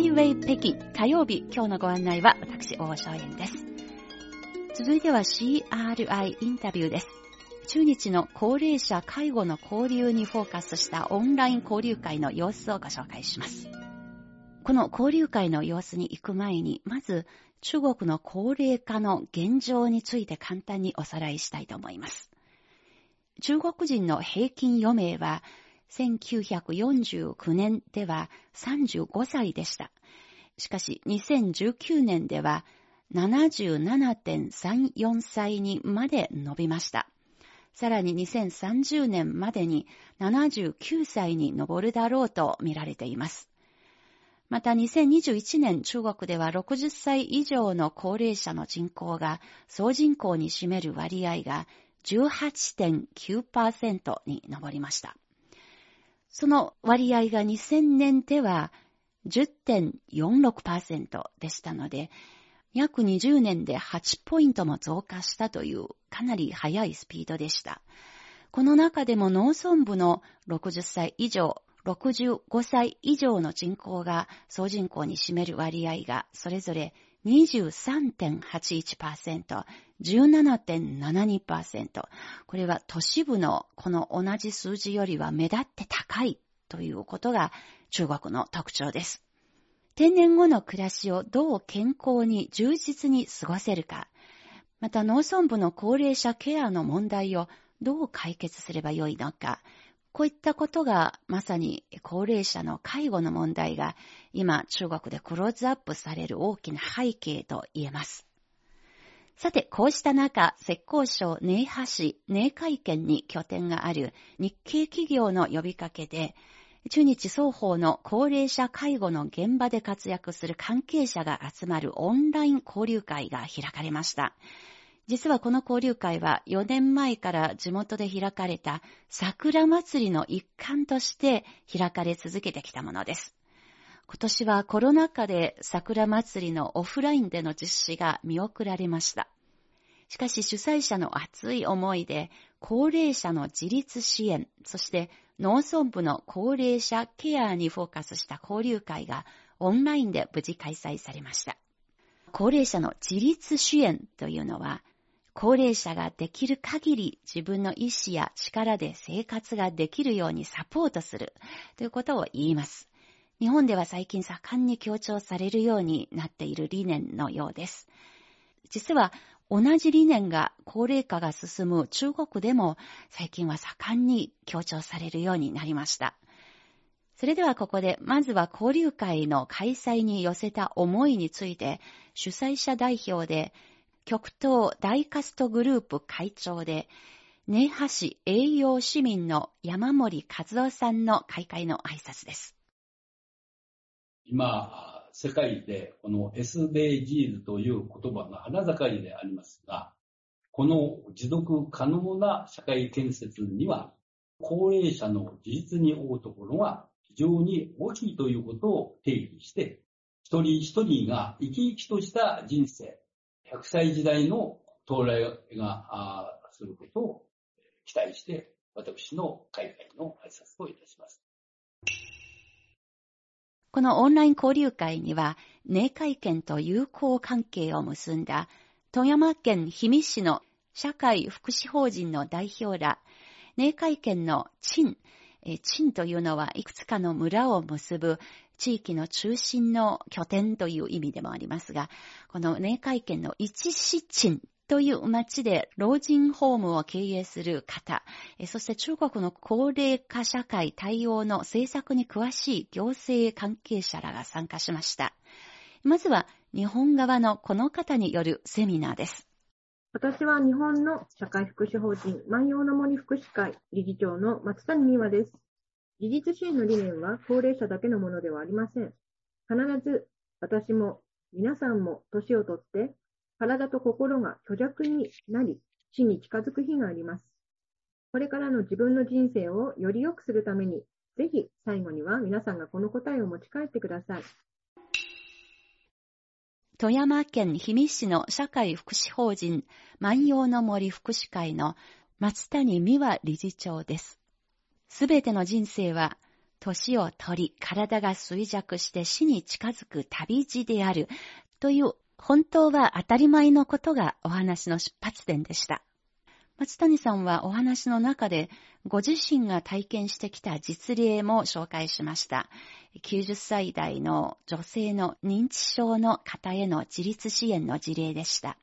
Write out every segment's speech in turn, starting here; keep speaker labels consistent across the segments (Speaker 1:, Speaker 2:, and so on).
Speaker 1: イウェイ北京火曜日、今日のご案内は私、大正円です。続いては CRI インタビューです。中日の高齢者介護の交流にフォーカスしたオンライン交流会の様子をご紹介します。この交流会の様子に行く前に、まず中国の高齢化の現状について簡単におさらいしたいと思います。中国人の平均余命は1949年では35歳でした。しかし2019年では77.34歳にまで伸びました。さらに2030年までに79歳に上るだろうと見られています。また2021年中国では60歳以上の高齢者の人口が総人口に占める割合が18.9%に上りました。その割合が2000年では10.46%でしたので、約20年で8ポイントも増加したというかなり速いスピードでした。この中でも農村部の60歳以上、65歳以上の人口が総人口に占める割合がそれぞれ23.81%、17.72%。これは都市部のこの同じ数字よりは目立って高いということが中国の特徴です。定年後の暮らしをどう健康に充実に過ごせるか、また農村部の高齢者ケアの問題をどう解決すればよいのか、こういったことがまさに高齢者の介護の問題が今中国でクローズアップされる大きな背景と言えます。さて、こうした中、浙江省寧波市寧海県に拠点がある日系企業の呼びかけで、中日双方の高齢者介護の現場で活躍する関係者が集まるオンライン交流会が開かれました。実はこの交流会は4年前から地元で開かれた桜祭りの一環として開かれ続けてきたものです。今年はコロナ禍で桜祭りのオフラインでの実施が見送られました。しかし主催者の熱い思いで高齢者の自立支援、そして農村部の高齢者ケアにフォーカスした交流会がオンラインで無事開催されました。高齢者の自立支援というのは、高齢者ができる限り自分の意思や力で生活ができるようにサポートするということを言います。日本では最近盛んに強調されるようになっている理念のようです。実は同じ理念が高齢化が進む中国でも最近は盛んに強調されるようになりました。それではここでまずは交流会の開催に寄せた思いについて主催者代表で極東大カストグループ会長で根波市栄養市民の山森和夫さんの開会の挨拶です。
Speaker 2: 今、世界でこの SDGs という言葉が花盛りでありますが、この持続可能な社会建設には、高齢者の自立に負うところが非常に大きいということを定義して、一人一人が生き生きとした人生、100歳時代の到来がすることを期待して、私の海外の挨拶といたします。
Speaker 1: このオンライン交流会には、寧海県と友好関係を結んだ、富山県氷見市の社会福祉法人の代表ら、寧海県の陳、陳というのはいくつかの村を結ぶ地域の中心の拠点という意味でもありますが、この寧海県の一市陳という町で老人ホームを経営する方、そして中国の高齢化社会対応の政策に詳しい行政関係者らが参加しました。まずは日本側のこの方によるセミナーです。
Speaker 3: 私は日本の社会福祉法人万葉の森福祉会理事長の松谷美和です。自立支援の理念は高齢者だけのものではありません。必ず私も皆さんも年をとって体と心が虚弱になり、死に近づく日があります。これからの自分の人生をより良くするために、ぜひ最後には皆さんがこの答えを持ち帰ってください。
Speaker 1: 富山県氷見市の社会福祉法人万葉の森福祉会の松谷美和理事長です。すべての人生は年を取り、体が衰弱して死に近づく旅路である、という本当は当たり前のことがお話の出発点でした。松谷さんはお話の中でご自身が体験してきた実例も紹介しました。90歳代の女性の認知症の方への自立支援の事例でした。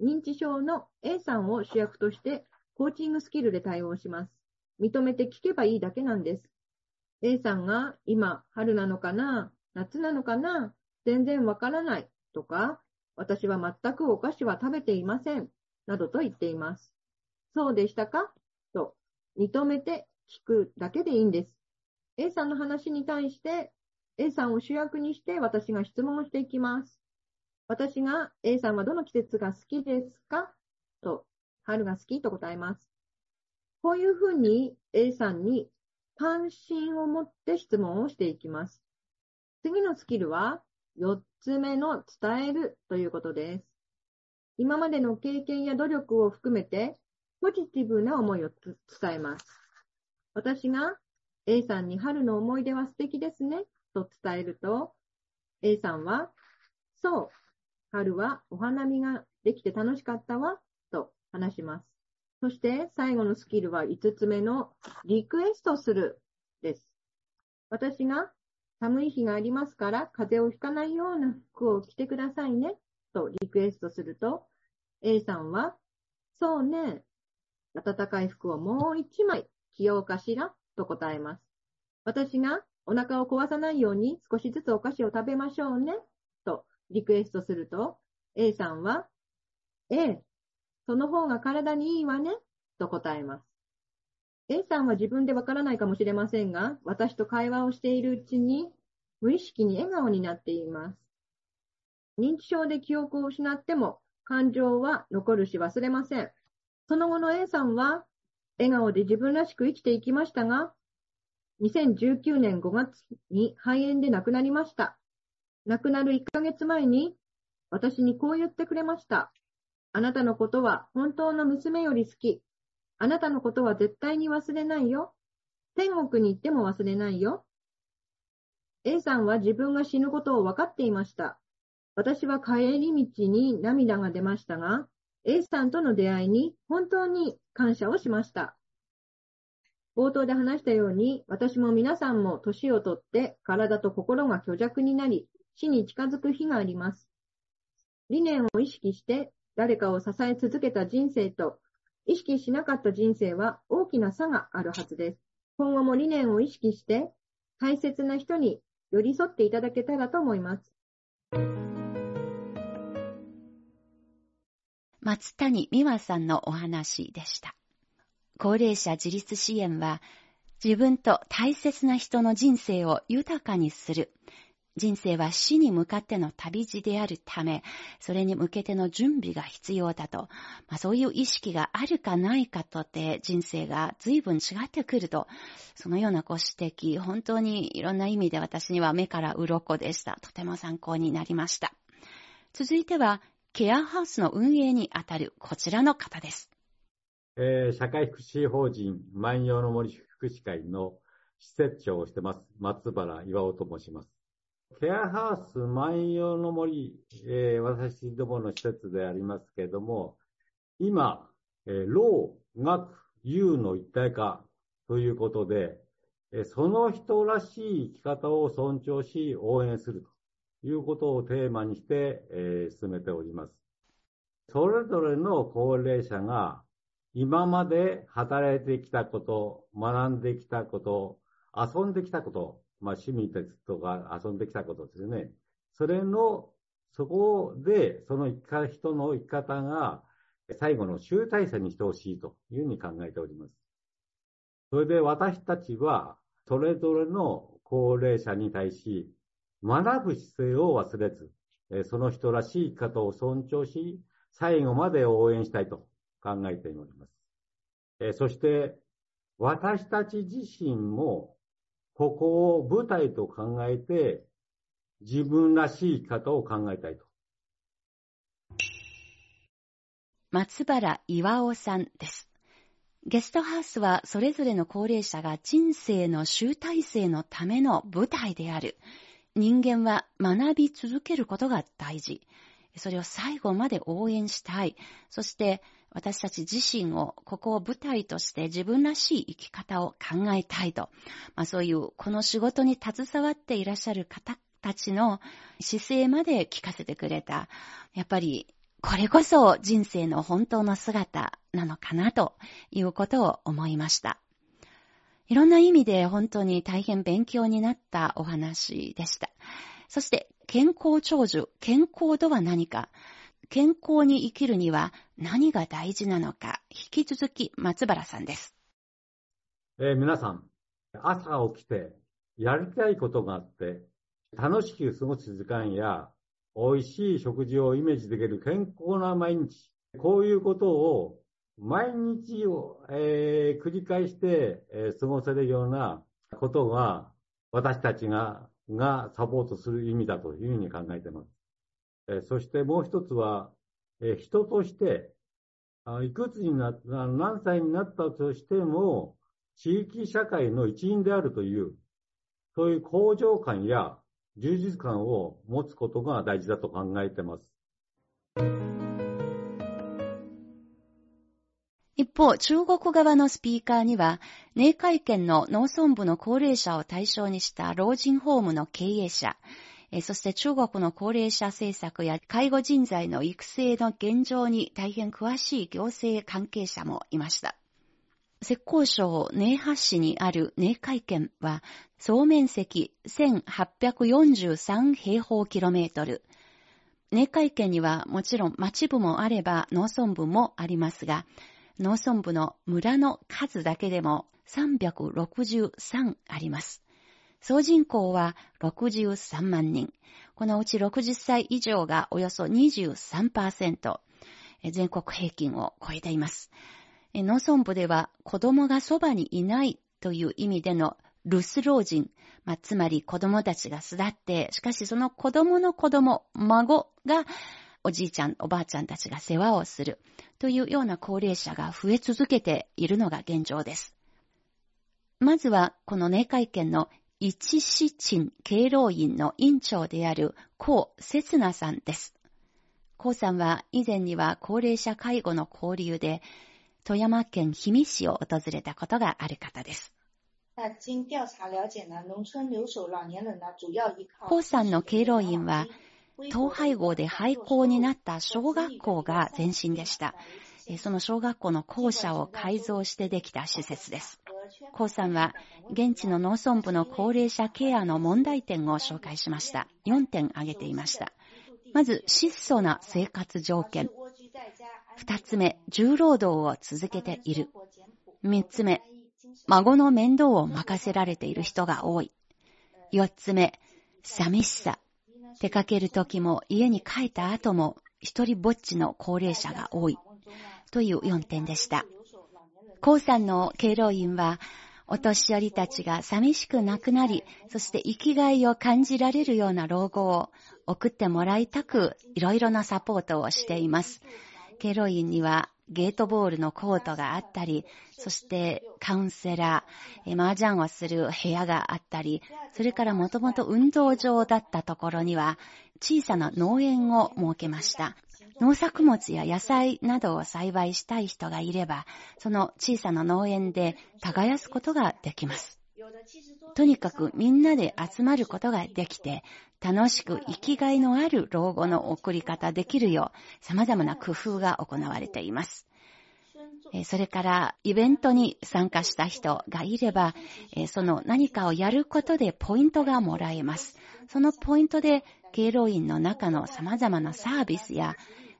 Speaker 3: 認知症の A さんを主役としてコーチングスキルで対応します。認めて聞けばいいだけなんです。A さんが今春なのかな夏なのかな全然わからないとか、私は全くお菓子は食べていませんなどと言っています。そうでしたか？と認めて聞くだけでいいんです。A さんの話に対して A さんを主役にして私が質問をしていきます。私が A さんはどの季節が好きですか？と、春が好きと答えます。こういうふうに A さんに関心を持って質問をしていきます。次のスキルは4つ目の伝えるということです。今までの経験や努力を含めて、ポジティブな思いを伝えます。私が A さんに春の思い出は素敵ですね、と伝えると、A さんは、そう、春はお花見ができて楽しかったわ、と話します。そして最後のスキルは5つ目のリクエストするです。私が寒い日がありますから風邪をひかないような服を着てくださいね。とリクエストすると、A さんは、そうね、暖かい服をもう一枚着ようかしら？と答えます。私がお腹を壊さないように少しずつお菓子を食べましょうねとリクエストすると、A さんは、ええ、その方が体にいいわねと答えます。A さんは自分でわからないかもしれませんが、私と会話をしているうちに、無意識に笑顔になっています。認知症で記憶を失っても感情は残るし忘れません。その後の A さんは笑顔で自分らしく生きていきましたが、2019年5月に肺炎で亡くなりました。亡くなる1ヶ月前に私にこう言ってくれました。あなたのことは本当の娘より好き。あなたのことは絶対に忘れないよ。天国に行っても忘れないよ。A さんは自分が死ぬことを分かっていました。私は帰り道に涙が出ましたが、A さんとの出会いに本当に感謝をしました。冒頭で話したように、私も皆さんも年をとって体と心が虚弱になり、死に近づく日があります。理念を意識して誰かを支え続けた人生と、意識しなかった人生は大きな差があるはずです。今後も理念を意識して、大切な人に寄り添っていただけたらと思います。
Speaker 1: 松谷美和さんのお話でした。高齢者自立支援は、自分と大切な人の人生を豊かにする。人生は死に向かっての旅路であるため、それに向けての準備が必要だと、まあ、そういう意識があるかないかとて人生が随分違ってくると、そのようなご指摘、本当にいろんな意味で私には目から鱗でした。とても参考になりました。続いては、ケアハウスの運営にあたるこちらの方です。
Speaker 4: えー、社会福祉法人万葉の森福祉会の施設長をしてます、松原岩尾と申します。ケアハウス万葉の森、えー、私どもの施設でありますけれども、今、えー、老、学、有の一体化ということで、えー、その人らしい生き方を尊重し応援すると。いうことをテーマにして、え、進めております。それぞれの高齢者が今まで働いてきたこと、学んできたこと、遊んできたこと、まあ趣味ですとか遊んできたことですね。それの、そこで、その人の生き方が最後の集大成にしてほしいというふうに考えております。それで私たちは、それぞれの高齢者に対し、学ぶ姿勢を忘れず、その人らしい生き方を尊重し、最後まで応援したいと考えております。そして、私たち自身も、ここを舞台と考えて、自分らしい生き方を考えたいと。
Speaker 1: 松原岩尾さんです。ゲストハウスはそれぞれの高齢者が人生の集大成のための舞台である。人間は学び続けることが大事。それを最後まで応援したい。そして私たち自身をここを舞台として自分らしい生き方を考えたいと。まあ、そういうこの仕事に携わっていらっしゃる方たちの姿勢まで聞かせてくれた。やっぱりこれこそ人生の本当の姿なのかなということを思いました。いろんな意味で本当に大変勉強になったお話でした。そして健康長寿、健康とは何か、健康に生きるには何が大事なのか、引き続き松原さんです。
Speaker 4: えー、皆さん、朝起きてやりたいことがあって、楽しく過ごす時間や、美味しい食事をイメージできる健康な毎日、こういうことを毎日を、えー、繰り返して、えー、過ごせるようなことが、私たちが、がサポートする意味だというふうに考えています。え、そしてもう一つは、え人として、いくつになった、何歳になったとしても、地域社会の一員であるという、そういう向上感や充実感を持つことが大事だと考えています。
Speaker 1: 一方、中国側のスピーカーには、寧海県の農村部の高齢者を対象にした老人ホームの経営者、そして中国の高齢者政策や介護人材の育成の現状に大変詳しい行政関係者もいました。浙江省寧波市にある寧海県は、総面積1843平方キロメートル。寧海県にはもちろん町部もあれば農村部もありますが、農村部の村の数だけでも363あります。総人口は63万人。このうち60歳以上がおよそ23%、全国平均を超えています。農村部では子供がそばにいないという意味での留守老人、まあ、つまり子供たちが巣立って、しかしその子供の子供、孫がおじいちゃん、おばあちゃんたちが世話をするというような高齢者が増え続けているのが現状です。まずは、この寧会見の一市鎮敬老院の院長である高節奈さんです。高さんは以前には高齢者介護の交流で富山県氷見市を訪れたことがある方です。高さんの敬老院は統廃合で廃校になった小学校が前身でした。その小学校の校舎を改造してできた施設です。コウさんは現地の農村部の高齢者ケアの問題点を紹介しました。4点挙げていました。まず、質素な生活条件。2つ目、重労働を続けている。3つ目、孫の面倒を任せられている人が多い。4つ目、寂しさ。出かける時も家に帰った後も一人ぼっちの高齢者が多いという4点でした。高さんの敬老院はお年寄りたちが寂しくなくなり、そして生きがいを感じられるような老後を送ってもらいたく、いろいろなサポートをしています。敬老院にはゲートボールのコートがあったり、そしてカウンセラー、麻雀をする部屋があったり、それからもともと運動場だったところには小さな農園を設けました。農作物や野菜などを栽培したい人がいれば、その小さな農園で耕すことができます。とにかくみんなで集まることができて、楽しく生きがいのある老後の送り方できるよう、様々な工夫が行われています。それから、イベントに参加した人がいれば、その何かをやることでポイントがもらえます。そのポイントで、敬老院の中の様々なサービスや、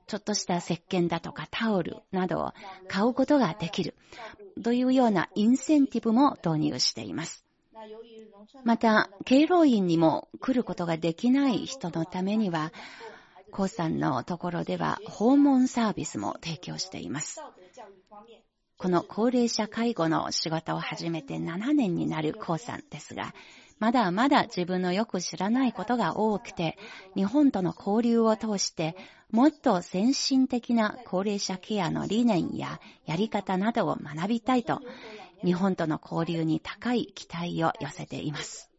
Speaker 1: ちょっとした石鹸だとかタオルなどを買うことができる。というようなインセンティブも導入しています。また、敬老院にも来ることができない人のためには、コウさんのところでは訪問サービスも提供しています。この高齢者介護の仕事を始めて7年になるコウさんですが、まだまだ自分のよく知らないことが多くて、日本との交流を通して、もっと先進的な高齢者ケアの理念ややり方などを学びたいと、日本との交流に高い期待を寄せています。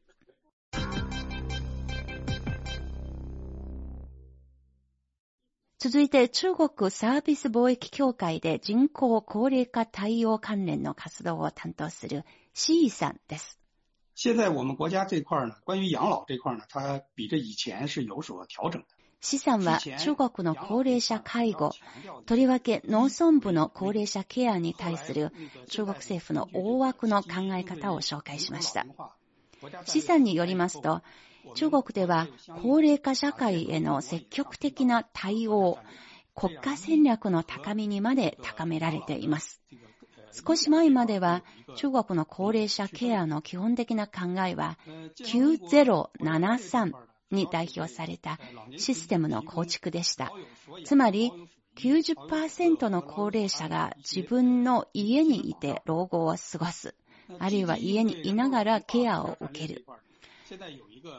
Speaker 1: 続いて中国サービス貿易協会で人口高齢化対応関連の活動を担当する C さんです。
Speaker 5: 现在我们国家这块呢，关于养老这块呢，它比这以前是有所调整的。
Speaker 1: 資産は中国の高齢者介護、とりわけ農村部の高齢者ケアに対する中国政府の大枠の考え方を紹介しました。資産によりますと、中国では高齢化社会への積極的な対応、国家戦略の高みにまで高められています。少し前までは中国の高齢者ケアの基本的な考えは9073に代表されたシステムの構築でした。つまり90%の高齢者が自分の家にいて老後を過ごす。あるいは家にいながらケアを受ける。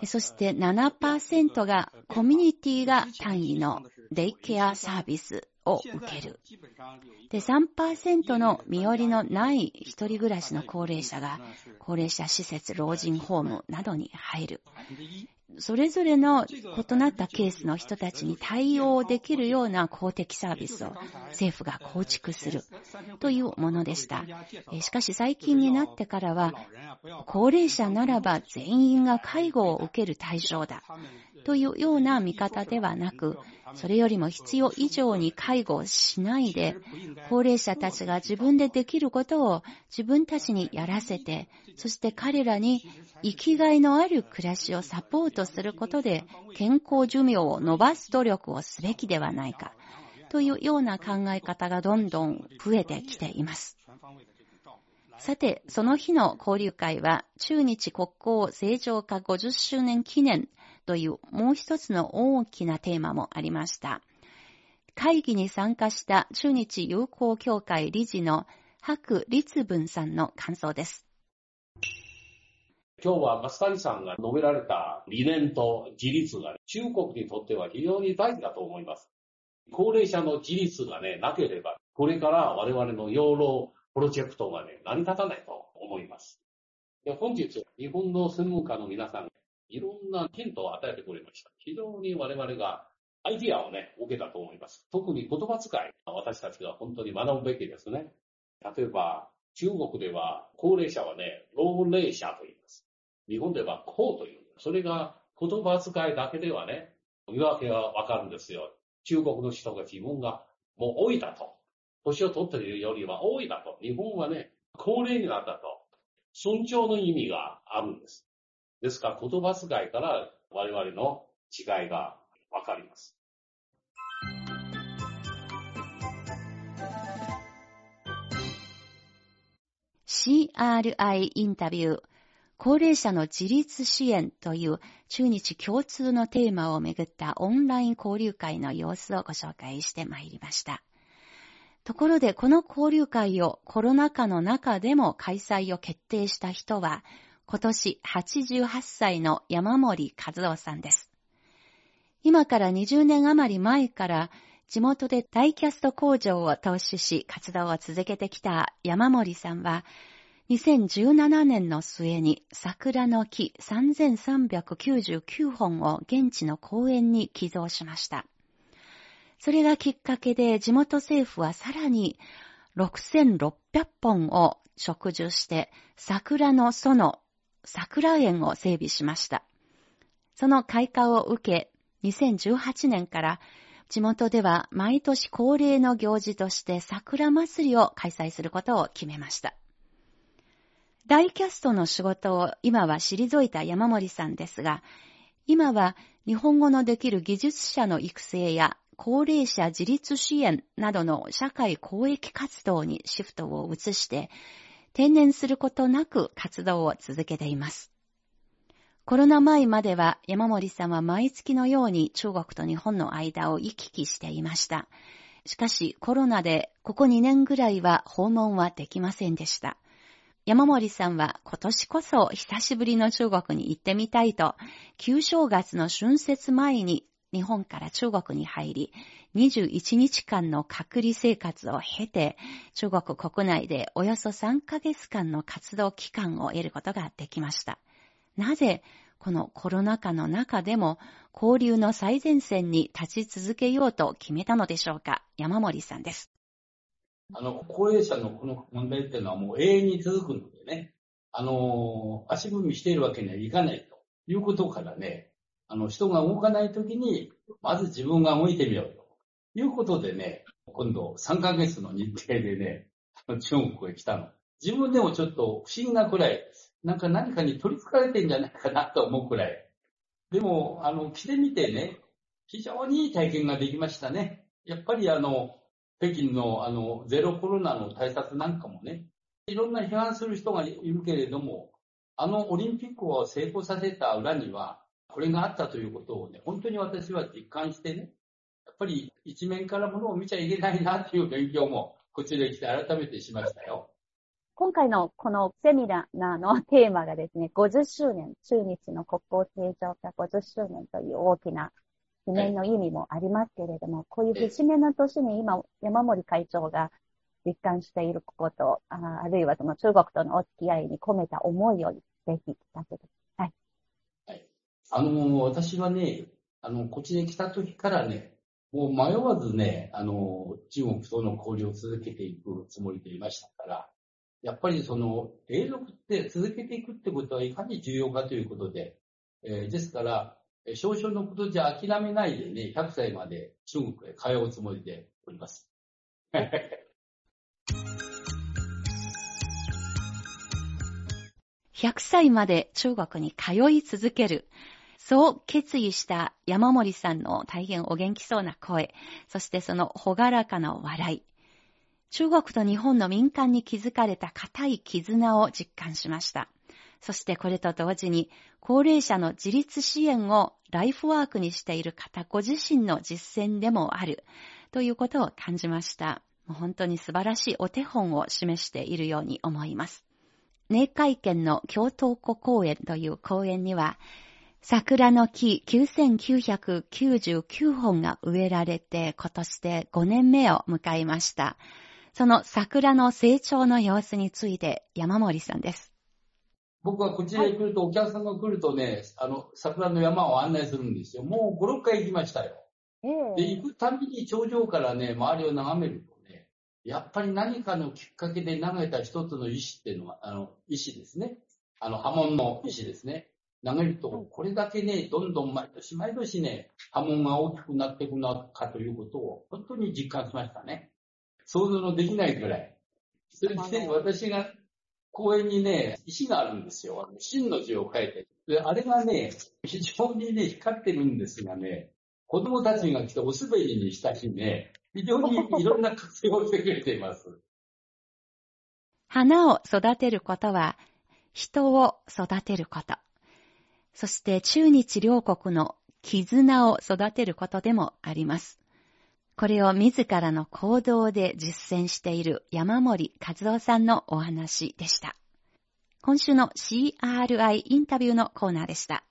Speaker 1: そして7%がコミュニティが単位のデイケアサービスを受ける。で、3%の身寄りのない一人暮らしの高齢者が高齢者施設、老人ホームなどに入る。それぞれの異なったケースの人たちに対応できるような公的サービスを政府が構築するというものでした。しかし最近になってからは、高齢者ならば全員が介護を受ける対象だというような見方ではなく、それよりも必要以上に介護をしないで、高齢者たちが自分でできることを自分たちにやらせて、そして彼らに生きがいのある暮らしをサポートすることで、健康寿命を伸ばす努力をすべきではないか、というような考え方がどんどん増えてきています。さて、その日の交流会は、中日国交正常化50周年記念というもう一つの大きなテーマもありました。会議に参加した中日友好協会理事の白立文さんの感想です。
Speaker 6: 今日は増谷さんが述べられた理念と自立が、中国にとっては非常に大事だと思います。高齢者の自立がね、なければ、これから我々の養老プロジェクトがね、成り立たないと思います。で本日、日本の専門家の皆さんいろんなヒントを与えてくれました。非常に我々がアイディアをね、受けたと思います。特に言葉遣い、私たちが本当に学ぶべきですね。例えば、中国では高齢者はね、老齢者と言います。日本ではこうという。それが言葉遣いだけではね、見分けはわかるんですよ。中国の人が自分がもう多いだと。年を取っているよりは多いだと。日本はね、高齢になったと。尊重の意味があるんです。ですから言葉遣いから我々の違いがわかります。
Speaker 1: CRI インタビュー、高齢者の自立支援という中日共通のテーマをめぐったオンライン交流会の様子をご紹介してまいりました。ところでこの交流会をコロナ禍の中でも開催を決定した人は今年88歳の山森和夫さんです。今から20年余り前から地元でダイキャスト工場を投資し活動を続けてきた山森さんは、2017年の末に桜の木3399本を現地の公園に寄贈しました。それがきっかけで地元政府はさらに6600本を植樹して桜の園桜園を整備しました。その開花を受け、2018年から地元では毎年恒例の行事として桜祭りを開催することを決めました。大キャストの仕事を今は退いた山森さんですが、今は日本語のできる技術者の育成や高齢者自立支援などの社会公益活動にシフトを移して、定年することなく活動を続けています。コロナ前までは山森さんは毎月のように中国と日本の間を行き来していました。しかしコロナでここ2年ぐらいは訪問はできませんでした。山森さんは今年こそ久しぶりの中国に行ってみたいと、旧正月の春節前に日本から中国に入り、21日間の隔離生活を経て、中国国内でおよそ3ヶ月間の活動期間を得ることができました。なぜ、このコロナ禍の中でも交流の最前線に立ち続けようと決めたのでしょうか？山森さんです。
Speaker 2: あの、高齢者のこの問題っていうのはもう永遠に続くのでね、あの、足踏みしているわけにはいかないということからね、あの、人が動かないときに、まず自分が動いてみようということでね、今度3ヶ月の日程でね、中国へ来たの。自分でもちょっと不思議なくらい、なんか何かに取り憑かれてんじゃないかなと思うくらい。でも、あの、来てみてね、非常にいい体験ができましたね。やっぱりあの、北京のあのゼロコロナの対策なんかもね、いろんな批判する人がいるけれども、あのオリンピックを成功させた裏には、これがあったということをね、本当に私は実感してね、やっぱり一面からものを見ちゃいけないなっていう勉強も、こちらに来て改めてしましたよ。
Speaker 7: 今回のこのセミナーのテーマがですね、50周年、中日の国交正常化50周年という大きな記念の意味もありますけれども、こういう節目の年に今、山森会長が実感していること、ああるいはその中国とのお付き合いに込めた思いをぜひ聞かせてください。
Speaker 2: はい。あの、私はね、あの、こっちに来た時からね、もう迷わずね、あの、中国との交流を続けていくつもりでいましたから、やっぱりその、永続って続けていくってことはいかに重要かということで、えー、ですから、少々のことじゃ諦めないでね、100歳まで中国へ通うつもりでおります。
Speaker 1: 100歳まで中国に通い続ける。そう決意した山森さんの大変お元気そうな声、そしてそのほがらかな笑い。中国と日本の民間に築かれた固い絆を実感しました。そしてこれと同時に、高齢者の自立支援をライフワークにしている方ご自身の実践でもあるということを感じました。本当に素晴らしいお手本を示しているように思います。寧海県の京都湖公園という公園には、桜の木9999本が植えられて今年で5年目を迎えました。その桜の成長の様子について山森さんです。
Speaker 2: 僕はこちらへ来ると、お客さんが来るとね、あの、桜の山を案内するんですよ。もう5、6回行きましたよ。で、行くたびに頂上からね、周りを眺めるとね、やっぱり何かのきっかけで投げた一つの石っていうのは、あの、石ですね。あの、波紋の石ですね。投げると、これだけね、どんどん毎年毎年ね、波紋が大きくなっていくのかということを、本当に実感しましたね。想像のできないくらい。それで、私が公園にね、石があるんですよ。真の字を書いて。で、あれがね、非常にね、光ってるんですがね、子供たちが来てお滑りにした日ね、非常にいろんな活用をしてくれています。
Speaker 1: 花を育てることは、人を育てること。そして中日両国の絆を育てることでもあります。これを自らの行動で実践している山森和夫さんのお話でした。今週の CRI インタビューのコーナーでした。